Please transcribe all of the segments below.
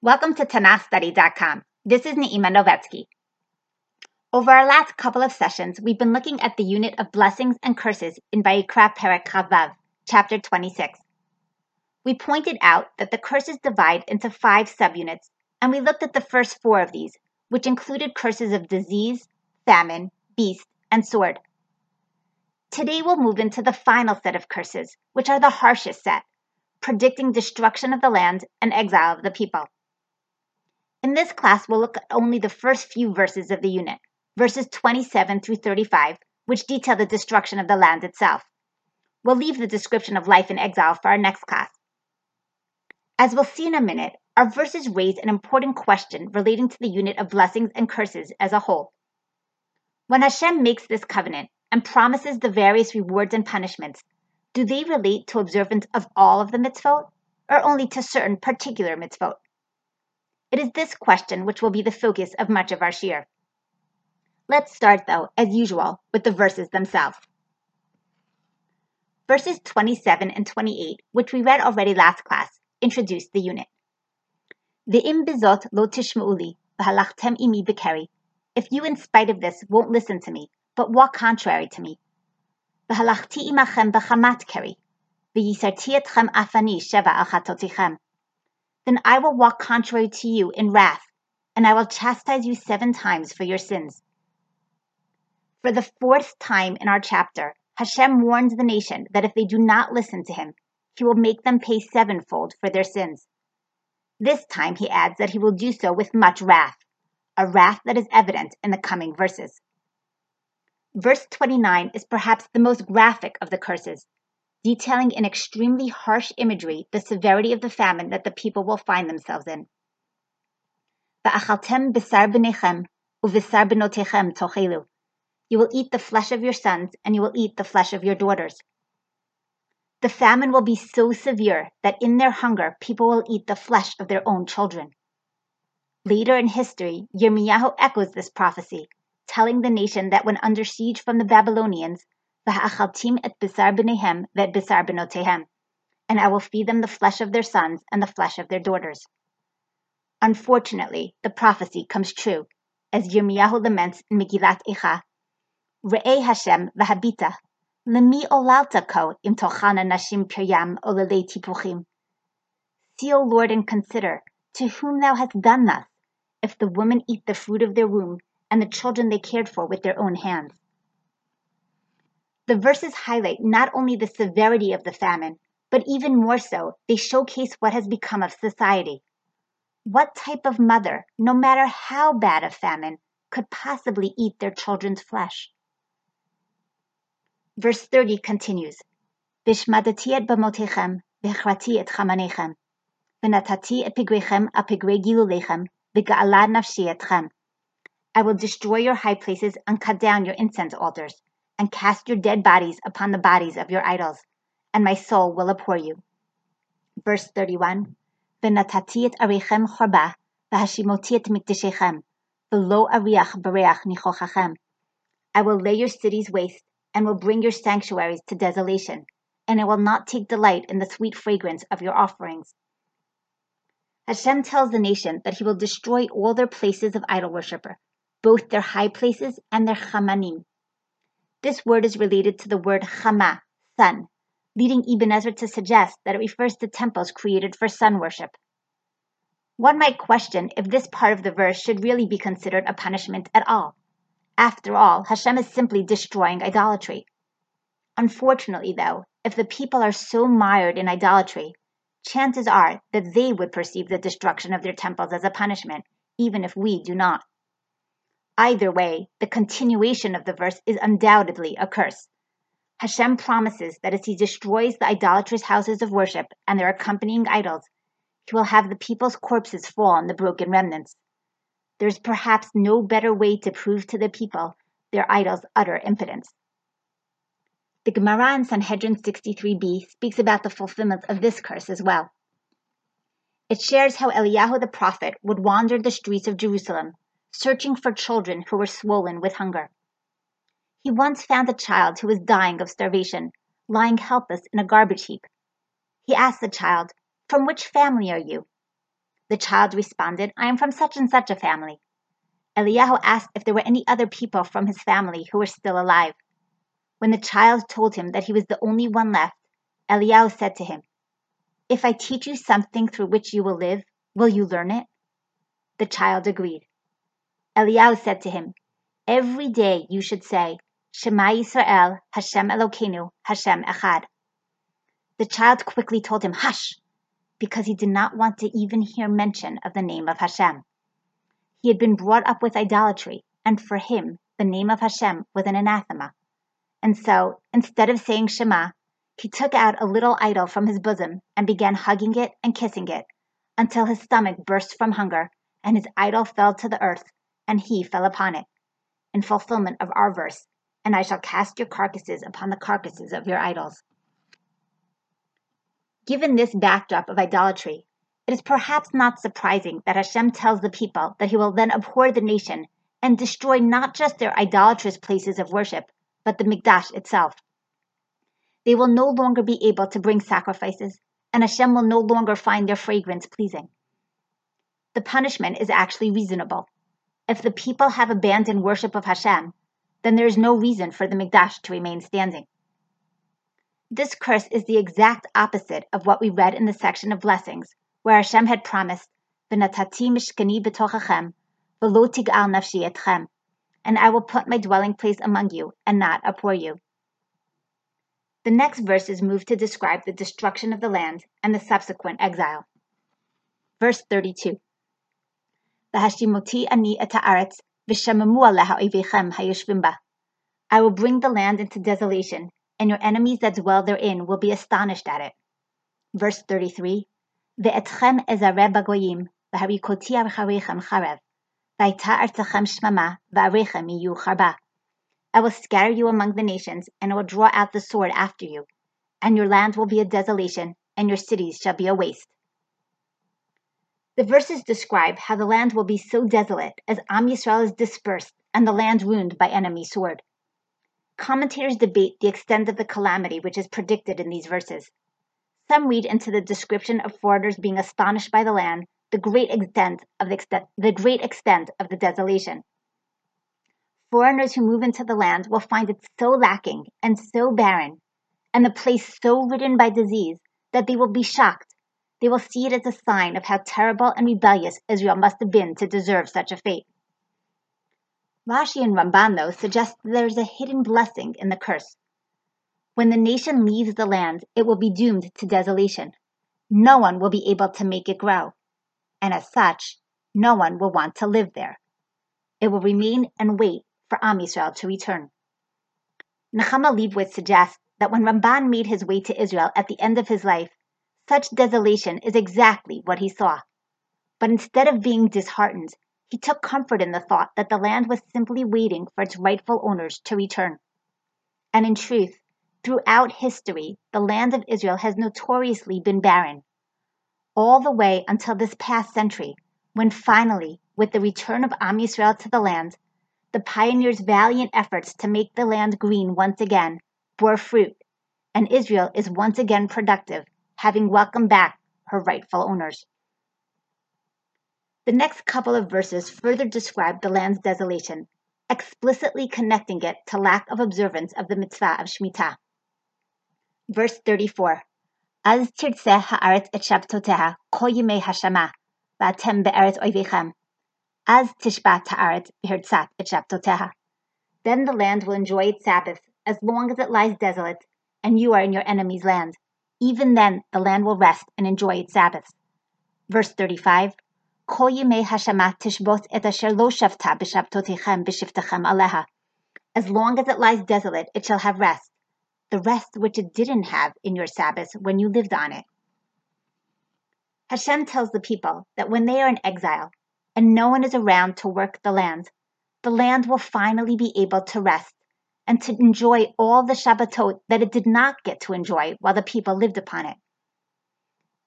Welcome to TanachStudy.com. This is Neima Novetsky. Over our last couple of sessions, we've been looking at the unit of blessings and curses in Vayikra Perek Chavav, chapter 26. We pointed out that the curses divide into five subunits, and we looked at the first four of these, which included curses of disease, famine, beast, and sword. Today we'll move into the final set of curses, which are the harshest set, predicting destruction of the land and exile of the people. In this class, we'll look at only the first few verses of the unit, verses 27 through 35, which detail the destruction of the land itself. We'll leave the description of life in exile for our next class. As we'll see in a minute, our verses raise an important question relating to the unit of blessings and curses as a whole. When Hashem makes this covenant and promises the various rewards and punishments, do they relate to observance of all of the mitzvot or only to certain particular mitzvot? It is this question which will be the focus of much of our shiur. Let's start, though, as usual, with the verses themselves. Verses 27 and 28, which we read already last class, introduce the unit. Ve'im bezot lo tishma'uli, v'halachtem imi bekeri. If you, in spite of this, won't listen to me, but walk contrary to me. V'halachti imachem b'chamat keri, v'yisarti etchem afani sheva achatotichem. Then I will walk contrary to you in wrath, and I will chastise you seven times for your sins. For the fourth time in our chapter, Hashem warns the nation that if they do not listen to him, he will make them pay sevenfold for their sins. This time he adds that he will do so with much wrath, a wrath that is evident in the coming verses. Verse 29 is perhaps the most graphic of the curses, detailing in extremely harsh imagery the severity of the famine that the people will find themselves in. You will eat the flesh of your sons, and you will eat the flesh of your daughters. The famine will be so severe that in their hunger people will eat the flesh of their own children. Later in history, Yirmiyahu echoes this prophecy, telling the nation that when under siege from the Babylonians, Et b'nehem b'notehem, and I will feed them the flesh of their sons and the flesh of their daughters. Unfortunately, the prophecy comes true, as Yirmiyahu laments in Megillat Eicha, Re'eh Hashem v'habita, lemi olalta ko im tochana nashim piryam olele tipuchim. See, O Lord, and consider, to whom thou hast done thus, if the women eat the fruit of their womb, and the children they cared for with their own hands. The verses highlight not only the severity of the famine, but even more so, they showcase what has become of society. What type of mother, no matter how bad a famine, could possibly eat their children's flesh? Verse 30 continues, Vishmadati et bamotechem, v'echrati et chamanechem, v'natati et pigrechem a pigre gilulechem, v'ga'ala nafshi etchem. I will destroy your high places and cut down your incense altars, and cast your dead bodies upon the bodies of your idols, and my soul will abhor you. Verse 31, V'natati et arechem chorba, v'hashimoti et mikdeshechem, v'lo ariach bareach nichochachem. I will lay your cities waste, and will bring your sanctuaries to desolation, and I will not take delight in the sweet fragrance of your offerings. Hashem tells the nation that he will destroy all their places of idol worshipper, both their high places and their chamanim. This word is related to the word chama, sun, leading Ibn Ezra to suggest that it refers to temples created for sun worship. One might question if this part of the verse should really be considered a punishment at all. After all, Hashem is simply destroying idolatry. Unfortunately, though, if the people are so mired in idolatry, chances are that they would perceive the destruction of their temples as a punishment, even if we do not. Either way, the continuation of the verse is undoubtedly a curse. Hashem promises that as he destroys the idolatrous houses of worship and their accompanying idols, he will have the people's corpses fall on the broken remnants. There's perhaps no better way to prove to the people their idols' utter impotence. The Gemara in Sanhedrin 63b speaks about the fulfillment of this curse as well. It shares how Eliyahu the prophet would wander the streets of Jerusalem, searching for children who were swollen with hunger. He once found a child who was dying of starvation, lying helpless in a garbage heap. He asked the child, From which family are you? The child responded, I am from such and such a family. Eliyahu asked if there were any other people from his family who were still alive. When the child told him that he was the only one left, Eliyahu said to him, If I teach you something through which you will live, will you learn it? The child agreed. Eliyahu said to him, Every day you should say, Shema Yisrael, Hashem Elokeinu, Hashem Echad. The child quickly told him, Hush! because he did not want to even hear mention of the name of Hashem. He had been brought up with idolatry, and for him, the name of Hashem was an anathema. And so, instead of saying Shema, he took out a little idol from his bosom and began hugging it and kissing it until his stomach burst from hunger and his idol fell to the earth and he fell upon it. In fulfillment of our verse, and I shall cast your carcasses upon the carcasses of your idols. Given this backdrop of idolatry, it is perhaps not surprising that Hashem tells the people that he will then abhor the nation and destroy not just their idolatrous places of worship, but the Mikdash itself. They will no longer be able to bring sacrifices, and Hashem will no longer find their fragrance pleasing. The punishment is actually reasonable. If the people have abandoned worship of Hashem, then there is no reason for the Mikdash to remain standing. This curse is the exact opposite of what we read in the section of blessings, where Hashem had promised, "V'natati mishkani b'tochachem, v'lo nafshi etchem," and I will put my dwelling place among you and not abhor you. The next verses move to describe the destruction of the land and the subsequent exile. Verse 32. I will bring the land into desolation, and your enemies that dwell therein will be astonished at it. Verse 33 Ve'etchem ezareh bagoyim. I will scatter you among the nations, and I will draw out the sword after you, and your land will be a desolation, and your cities shall be a waste. The verses describe how the land will be so desolate as Am Yisrael is dispersed and the land ruined by enemy sword. Commentators debate the extent of the calamity which is predicted in these verses. Some read into the description of foreigners being astonished by the land the great extent of the, extent, the great extent of the desolation. Foreigners who move into the land will find it so lacking and so barren, and the place so ridden by disease that they will be shocked. They will see it as a sign of how terrible and rebellious Israel must have been to deserve such a fate. Rashi and Ramban, though, suggest that there is a hidden blessing in the curse. When the nation leaves the land, it will be doomed to desolation. No one will be able to make it grow. And as such, no one will want to live there. It will remain and wait for Am Yisrael to return. Nechama Leibowitz suggests that when Ramban made his way to Israel at the end of his life, such desolation is exactly what he saw. But instead of being disheartened, he took comfort in the thought that the land was simply waiting for its rightful owners to return. And in truth, throughout history, the land of Israel has notoriously been barren. All the way until this past century, when finally, with the return of Am Yisrael to the land, the pioneers' valiant efforts to make the land green once again bore fruit, and Israel is once again productive, having welcomed back her rightful owners. The next couple of verses further describe the land's desolation, explicitly connecting it to lack of observance of the mitzvah of Shemitah. Verse 34 Az tirtzeh haaretz et shabtoteha kol yimei hashama v'atem be'eretz oivechem Az tishbat haaretz b'hirtzat et Then the land will enjoy its Sabbath as long as it lies desolate, and you are in your enemy's land. Even then the land will rest and enjoy its Sabbath. Verse 35 b'shiftechem aleha. As long as it lies desolate, it shall have rest, the rest which it didn't have in your Sabbath when you lived on it. Hashem tells the people that when they are in exile and no one is around to work the land, the land will finally be able to rest and to enjoy all the Shabbatot that it did not get to enjoy while the people lived upon it.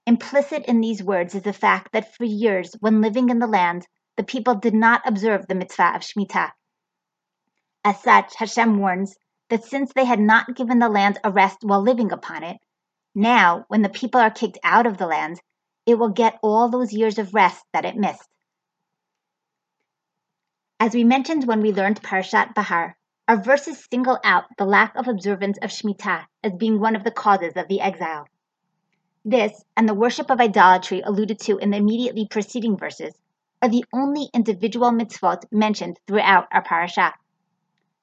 Implicit in these words is the fact that for years, when living in the land, the people did not observe the mitzvah of Shemitah. As such, Hashem warns that since they had not given the land a rest while living upon it, now, when the people are kicked out of the land, it will get all those years of rest that it missed. As we mentioned when we learned Parashat Bahar, our verses single out the lack of observance of Shemitah as being one of the causes of the exile. This, and the worship of idolatry alluded to in the immediately preceding verses, are the only individual mitzvot mentioned throughout our parasha.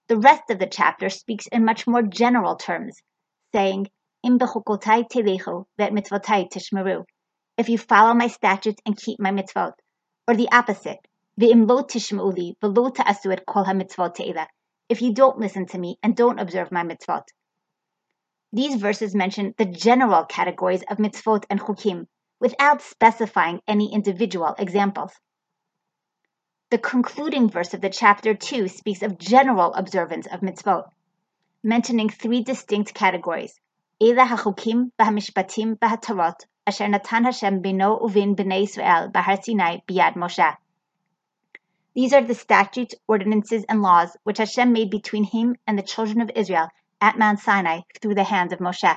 The rest of the chapter speaks in much more general terms, saying, Im bechukotai telechu vet mitzvotai tishmeru, if you follow my statutes and keep my mitzvot, or the opposite, Ve'im lo tishma'uli v'lo ta'asu et kol ha-mitzvot if you don't listen to me and don't observe my mitzvot. These verses mention the general categories of mitzvot and chukim, without specifying any individual examples. The concluding verse of the chapter 2 speaks of general observance of mitzvot, mentioning three distinct categories, Ela hachukim v'hamishpatim v'hatarot, asher natan Hashem bino uvin b'nei Israel b'har Sinai biyad Moshe. These are the statutes, ordinances, and laws which Hashem made between him and the children of Israel at Mount Sinai through the hands of Moshe.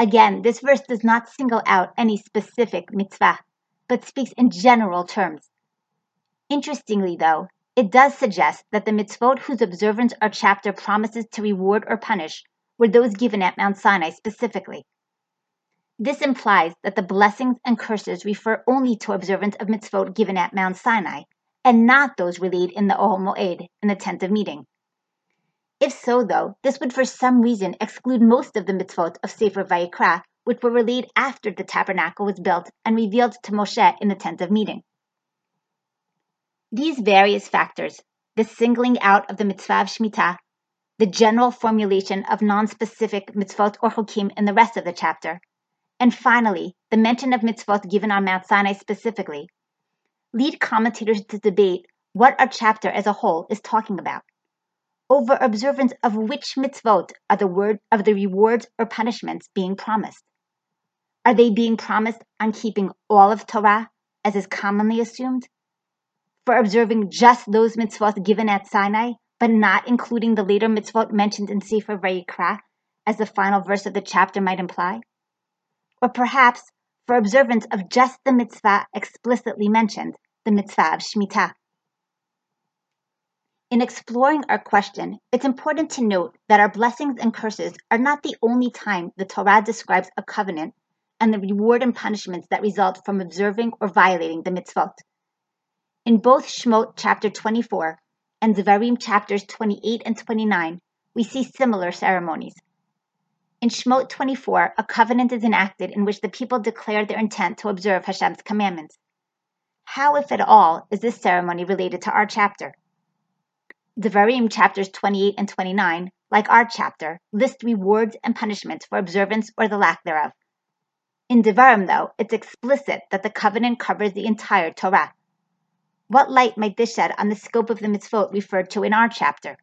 Again, this verse does not single out any specific mitzvah, but speaks in general terms. Interestingly, though, it does suggest that the mitzvot whose observance our chapter promises to reward or punish were those given at Mount Sinai specifically. This implies that the blessings and curses refer only to observance of mitzvot given at Mount Sinai, and not those relayed in the Ohel Moed, in the tent of meeting. If so, though, this would for some reason exclude most of the mitzvot of Sefer Vayikra, which were relayed after the tabernacle was built and revealed to Moshe in the tent of meeting. These various factors, the singling out of the mitzvah of Shemitah, the general formulation of non-specific mitzvot or chukim in the rest of the chapter, and finally, the mention of mitzvot given on Mount Sinai specifically, lead commentators to debate what our chapter as a whole is talking about. Over observance of which mitzvot are the word of the rewards or punishments being promised? Are they being promised on keeping all of Torah, as is commonly assumed? For observing just those mitzvot given at Sinai, but not including the later mitzvot mentioned in Sefer Vayikra, as the final verse of the chapter might imply? Or perhaps for observance of just the mitzvah explicitly mentioned, the mitzvah of Shemitah. In exploring our question, it's important to note that our blessings and curses are not the only time the Torah describes a covenant and the reward and punishments that result from observing or violating the mitzvot. In both Shemot chapter 24 and Devarim chapters 28 and 29, we see similar ceremonies. In Shemot 24, a covenant is enacted in which the people declare their intent to observe Hashem's commandments. How, if at all, is this ceremony related to our chapter? Devarim chapters 28 and 29, like our chapter, list rewards and punishments for observance or the lack thereof. In Devarim, though, it's explicit that the covenant covers the entire Torah. What light might this shed on the scope of the mitzvot referred to in our chapter?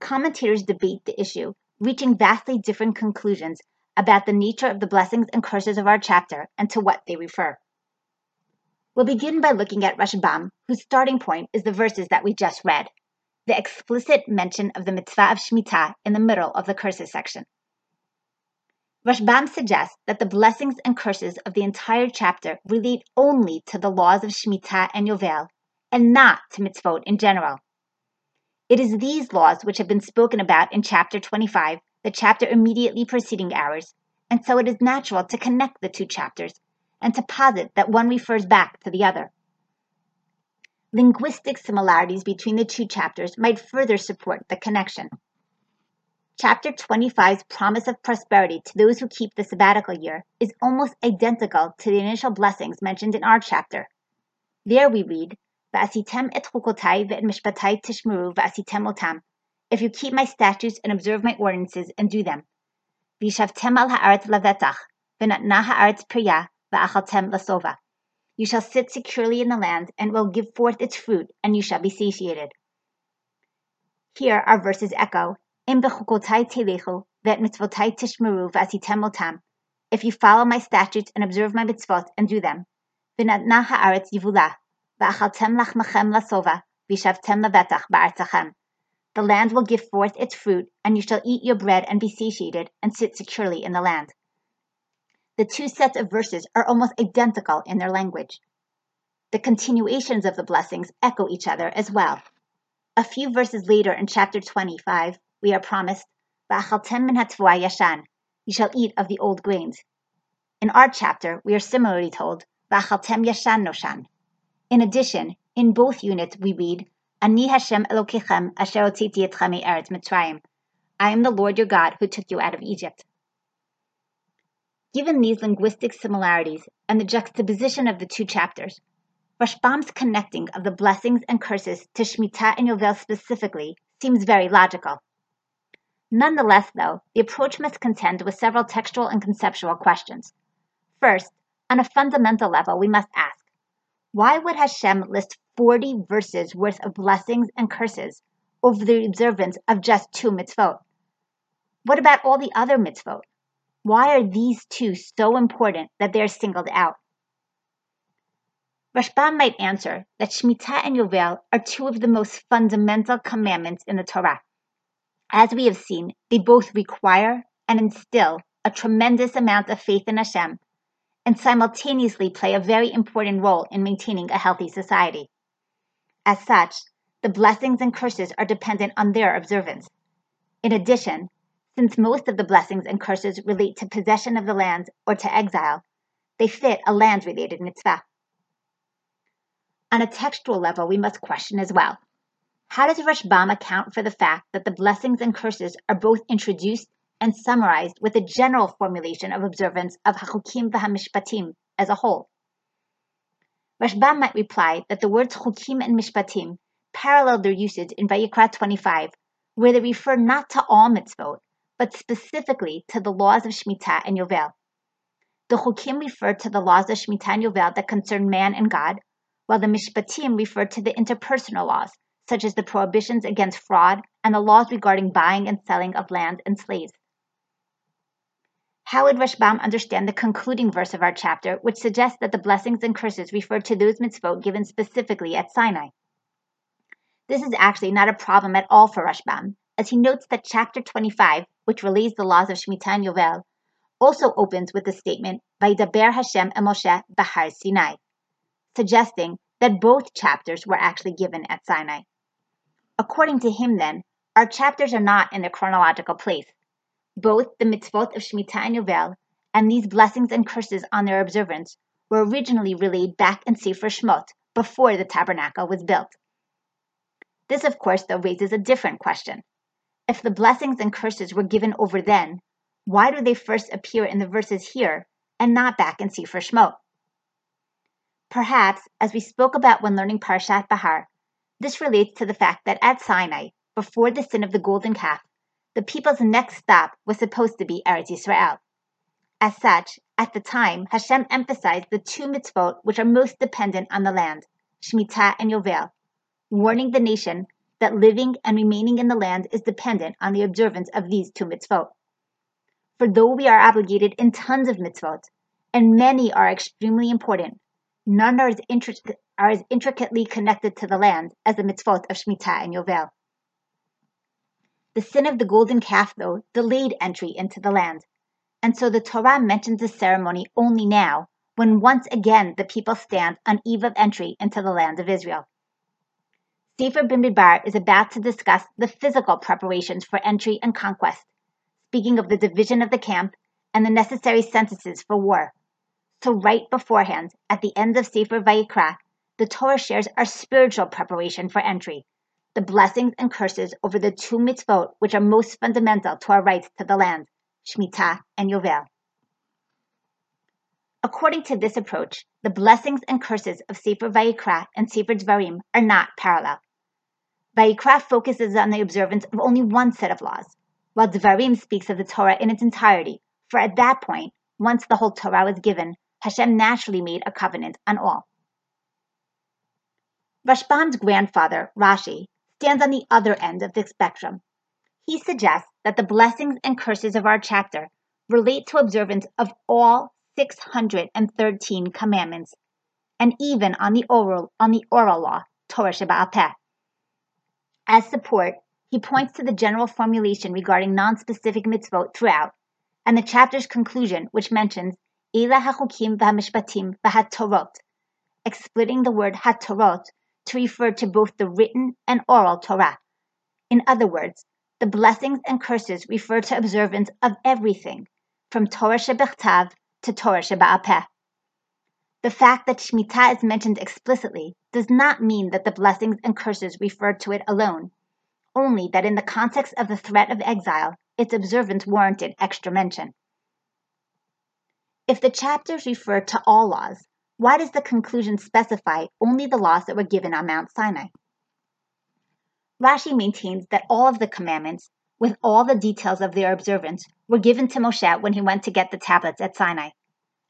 Commentators debate the issue reaching vastly different conclusions about the nature of the blessings and curses of our chapter and to what they refer. We'll begin by looking at Rashbam, whose starting point is the verses that we just read, the explicit mention of the mitzvah of Shemitah in the middle of the curses section. Rashbam suggests that the blessings and curses of the entire chapter relate only to the laws of Shemitah and Yovel, and not to mitzvot in general. It is these laws which have been spoken about in chapter 25, the chapter immediately preceding ours, and so it is natural to connect the two chapters and to posit that one refers back to the other. Linguistic similarities between the two chapters might further support the connection. Chapter 25's promise of prosperity to those who keep the sabbatical year is almost identical to the initial blessings mentioned in our chapter. There we read, Otam. If you keep my statutes and observe my ordinances and do them. V'yishavtem al ha'aretz lavetach v'natna ha'aretz priya va'achaltem lasova. You shall sit securely in the land and will give forth its fruit and you shall be satiated. Here our verses echo, Im b'chokotai telechu ve'et mitzvotai tishmeru otam. If you follow my statutes and observe my mitzvot and do them. V'natna ha'aretz yivulah the land will give forth its fruit, and you shall eat your bread and be satiated, and sit securely in the land. The two sets of verses are almost identical in their language. The continuations of the blessings echo each other as well. A few verses later in chapter 25, we are promised, yashan, you shall eat of the old grains. In our chapter, we are similarly told, V'achaltem yashan noshan, in addition, in both units we read, Ani Hashem Elokechem asher otziti etchem eretz Mitzrayim. I am the Lord your God who took you out of Egypt. Given these linguistic similarities and the juxtaposition of the two chapters, Rashbam's connecting of the blessings and curses to Shemitah and Yovel specifically seems very logical. Nonetheless, though, the approach must contend with several textual and conceptual questions. First, on a fundamental level, we must ask why would Hashem list 40 verses worth of blessings and curses over the observance of just two mitzvot? What about all the other mitzvot? Why are these two so important that they are singled out? Rashbam might answer that Shemitah and Yovel are two of the most fundamental commandments in the Torah. As we have seen, they both require and instill a tremendous amount of faith in Hashem and simultaneously play a very important role in maintaining a healthy society. As such, the blessings and curses are dependent on their observance. In addition, since most of the blessings and curses relate to possession of the land or to exile, they fit a land related mitzvah. On a textual level, we must question as well. How does Rashbam account for the fact that the blessings and curses are both introduced and summarized with a general formulation of observance of Hachukim v'Hamishpatim as a whole? Rashbam might reply that the words Chukim and Mishpatim parallel their usage in Vayikra 25, where they refer not to all mitzvot, but specifically to the laws of Shemitah and Yovel. The Chukim refer to the laws of Shemitah and Yovel that concern man and God, while the Mishpatim refer to the interpersonal laws, such as the prohibitions against fraud and the laws regarding buying and selling of land and slaves. How would Rashbam understand the concluding verse of our chapter, which suggests that the blessings and curses refer to those mitzvot given specifically at Sinai? This is actually not a problem at all for Rashbam, as he notes that chapter 25, which relays the laws of Shemitah and Yovel, also opens with the statement, Vaidaber Hashem and Moshe Bahar Sinai, suggesting that both chapters were actually given at Sinai. According to him, then, our chapters are not in a chronological place. Both the mitzvot of Shemitah and Yovel and these blessings and curses on their observance were originally relayed back in Sefer Shmot before the tabernacle was built. This, of course, though, raises a different question. If the blessings and curses were given over then, why do they first appear in the verses here and not back in Sefer Shmot? Perhaps, as we spoke about when learning Parshat Bahar, this relates to the fact that at Sinai, before the sin of the golden calf, the people's next stop was supposed to be Eretz Yisrael. As such, at the time, Hashem emphasized the two mitzvot which are most dependent on the land, Shemitah and Yovel, warning the nation that living and remaining in the land is dependent on the observance of these two mitzvot. For though we are obligated in tons of mitzvot, and many are extremely important, none are as, intric- are as intricately connected to the land as the mitzvot of Shemitah and Yovel. The sin of the golden calf, though, delayed entry into the land, and so the Torah mentions the ceremony only now, when once again the people stand on eve of entry into the land of Israel. Sefer Bamidbar is about to discuss the physical preparations for entry and conquest, speaking of the division of the camp and the necessary censuses for war. So right beforehand, at the end of Sefer Vayikra, the Torah shares our spiritual preparation for entry, the blessings and curses over the two mitzvot which are most fundamental to our rights to the land, Shemitah and Yovel. According to this approach, the blessings and curses of Sefer Vayikra and Sefer Dvarim are not parallel. Vayikra focuses on the observance of only one set of laws, while Dvarim speaks of the Torah in its entirety, for at that point, once the whole Torah was given, Hashem naturally made a covenant on all. Rashbam's grandfather, Rashi, stands on the other end of the spectrum. He suggests that the blessings and curses of our chapter relate to observance of all 613 commandments, and even on the oral, on the oral law, Torah Sheba'al Peh. As support, he points to the general formulation regarding non-specific mitzvot throughout, and the chapter's conclusion, which mentions Ela hachukim v'hamishpatim v'hatorot, splitting the word hatorot to refer to both the written and oral Torah. In other words, the blessings and curses refer to observance of everything, from Torah shebechtav to Torah sheba'al peh. The fact that Shemitah is mentioned explicitly does not mean that the blessings and curses refer to it alone, only that in the context of the threat of exile, its observance warranted extra mention. If the chapters refer to all laws, why does the conclusion specify only the laws that were given on Mount Sinai? Rashi maintains that all of the commandments, with all the details of their observance, were given to Moshe when he went to get the tablets at Sinai.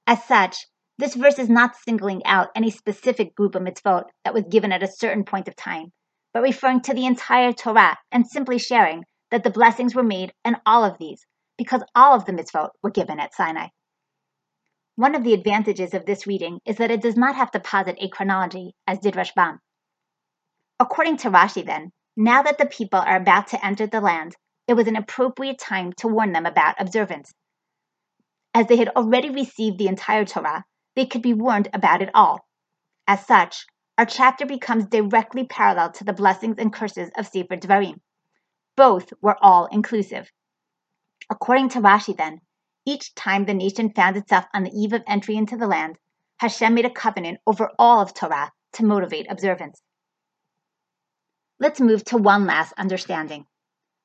As such, this verse is not singling out any specific group of mitzvot that was given at a certain point of time, but referring to the entire Torah and simply sharing that the blessings were made in all of these, because all of the mitzvot were given at Sinai. One of the advantages of this reading is that it does not have to posit a chronology, as did Rashbam. According to Rashi, then, now that the people are about to enter the land, it was an appropriate time to warn them about observance. As they had already received the entire Torah, they could be warned about it all. As such, our chapter becomes directly parallel to the blessings and curses of Sefer Dvarim. Both were all inclusive. According to Rashi, then, each time the nation found itself on the eve of entry into the land, Hashem made a covenant over all of Torah to motivate observance. Let's move to one last understanding.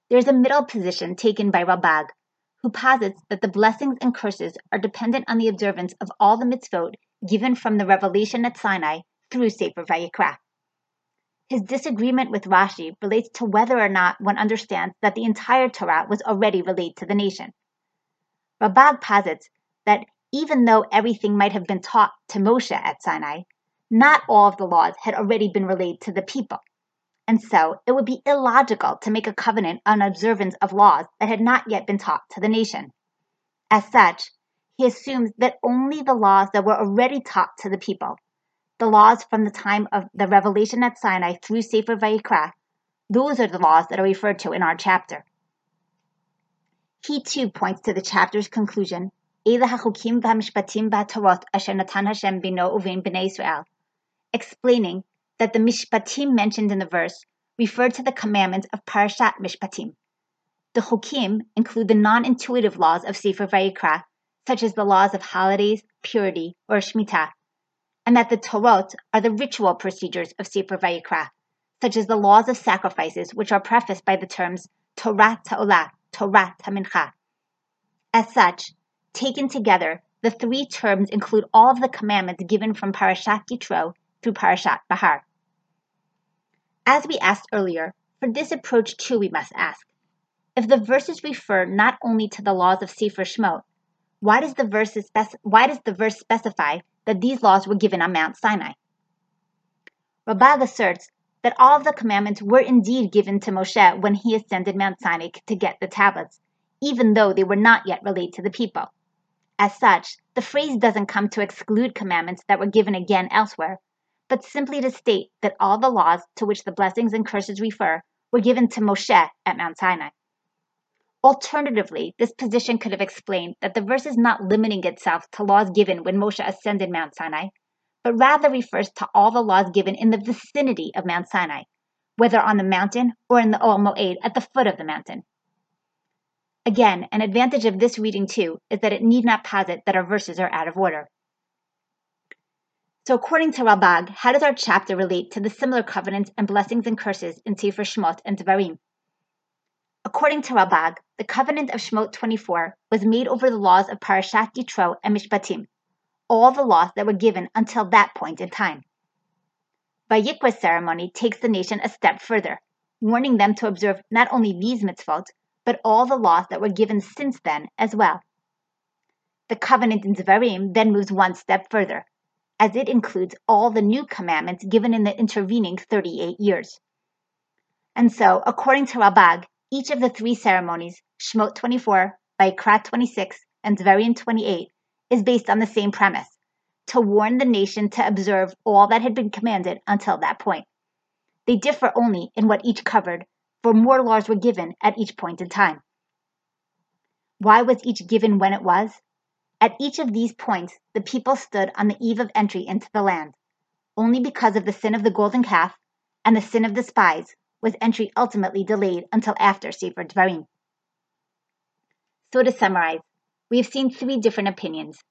There is a middle position taken by Ralbag, who posits that the blessings and curses are dependent on the observance of all the mitzvot given from the revelation at Sinai through Sefer Vayikra. His disagreement with Rashi relates to whether or not one understands that the entire Torah was already relayed to the nation. Ralbag posits that even though everything might have been taught to Moshe at Sinai, not all of the laws had already been relayed to the people. And so it would be illogical to make a covenant on observance of laws that had not yet been taught to the nation. As such, he assumes that only the laws that were already taught to the people, the laws from the time of the revelation at Sinai through Sefer Vayikra, those are the laws that are referred to in our chapter. He too points to the chapter's conclusion, explaining that the mishpatim mentioned in the verse refer to the commandments of Parashat Mishpatim. The chukim include the non-intuitive laws of Sefer Vayikra, such as the laws of holidays, purity, or Shemitah, and that the Torot are the ritual procedures of Sefer Vayikra, such as the laws of sacrifices, which are prefaced by the terms Torah Ta'olah, Torah Tamincha. As such, taken together, the three terms include all of the commandments given from Parashat Yitro through Parashat Bahar. As we asked earlier, for this approach too we must ask, if the verses refer not only to the laws of Sefer Shemot, why does the verse, spec- why does the verse specify that these laws were given on Mount Sinai? Ralbag asserts that all of the commandments were indeed given to Moshe when he ascended Mount Sinai to get the tablets, even though they were not yet relayed to the people. As such, the phrase doesn't come to exclude commandments that were given again elsewhere, but simply to state that all the laws to which the blessings and curses refer were given to Moshe at Mount Sinai. Alternatively, this position could have explained that the verse is not limiting itself to laws given when Moshe ascended Mount Sinai, but rather refers to all the laws given in the vicinity of Mount Sinai, whether on the mountain or in the Ohel Moed at the foot of the mountain. Again, an advantage of this reading too is that it need not posit that our verses are out of order. So according to Ralbag, how does our chapter relate to the similar covenants and blessings and curses in Sefer Shemot and Devarim? According to Ralbag, the covenant of Shemot 24 was made over the laws of Parashat Yitro and Mishpatim, all the laws that were given until that point in time. Vayikra ceremony takes the nation a step further, warning them to observe not only these mitzvot, but all the laws that were given since then as well. The covenant in Dvarim then moves one step further, as it includes all the new commandments given in the intervening 38 years. And so, according to Ralbag, each of the three ceremonies, Shemot 24, Vayikra 26, and Dvarim 28, is based on the same premise to warn the nation to observe all that had been commanded until that point. They differ only in what each covered, for more laws were given at each point in time. Why was each given when it was? At each of these points, the people stood on the eve of entry into the land. Only because of the sin of the golden calf and the sin of the spies was entry ultimately delayed until after Sefer Dvarim. So to summarize, we have seen three different opinions.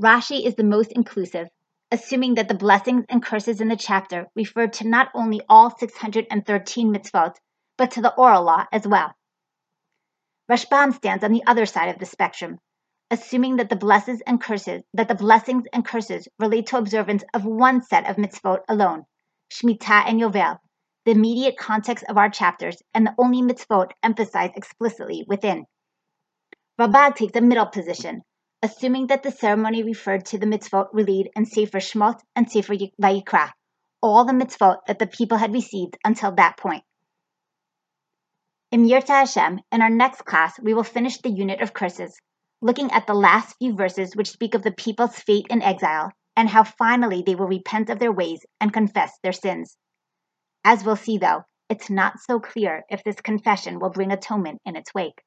Rashi is the most inclusive, assuming that the blessings and curses in the chapter refer to not only all 613 mitzvot, but to the oral law as well. Rashbam stands on the other side of the spectrum, assuming that the blessings and curses that the blessings and curses relate to observance of one set of mitzvot alone, Shemitah and Yovel, the immediate context of our chapters and the only mitzvot emphasized explicitly within. Ralbag takes the middle position, assuming that the ceremony referred to the mitzvot relayed in Sefer Shmot and Sefer Vayikra, all the mitzvot that the people had received until that point. In Hashem, in our next class, we will finish the unit of curses, looking at the last few verses which speak of the people's fate in exile and how finally they will repent of their ways and confess their sins. As we'll see, though, it's not so clear if this confession will bring atonement in its wake.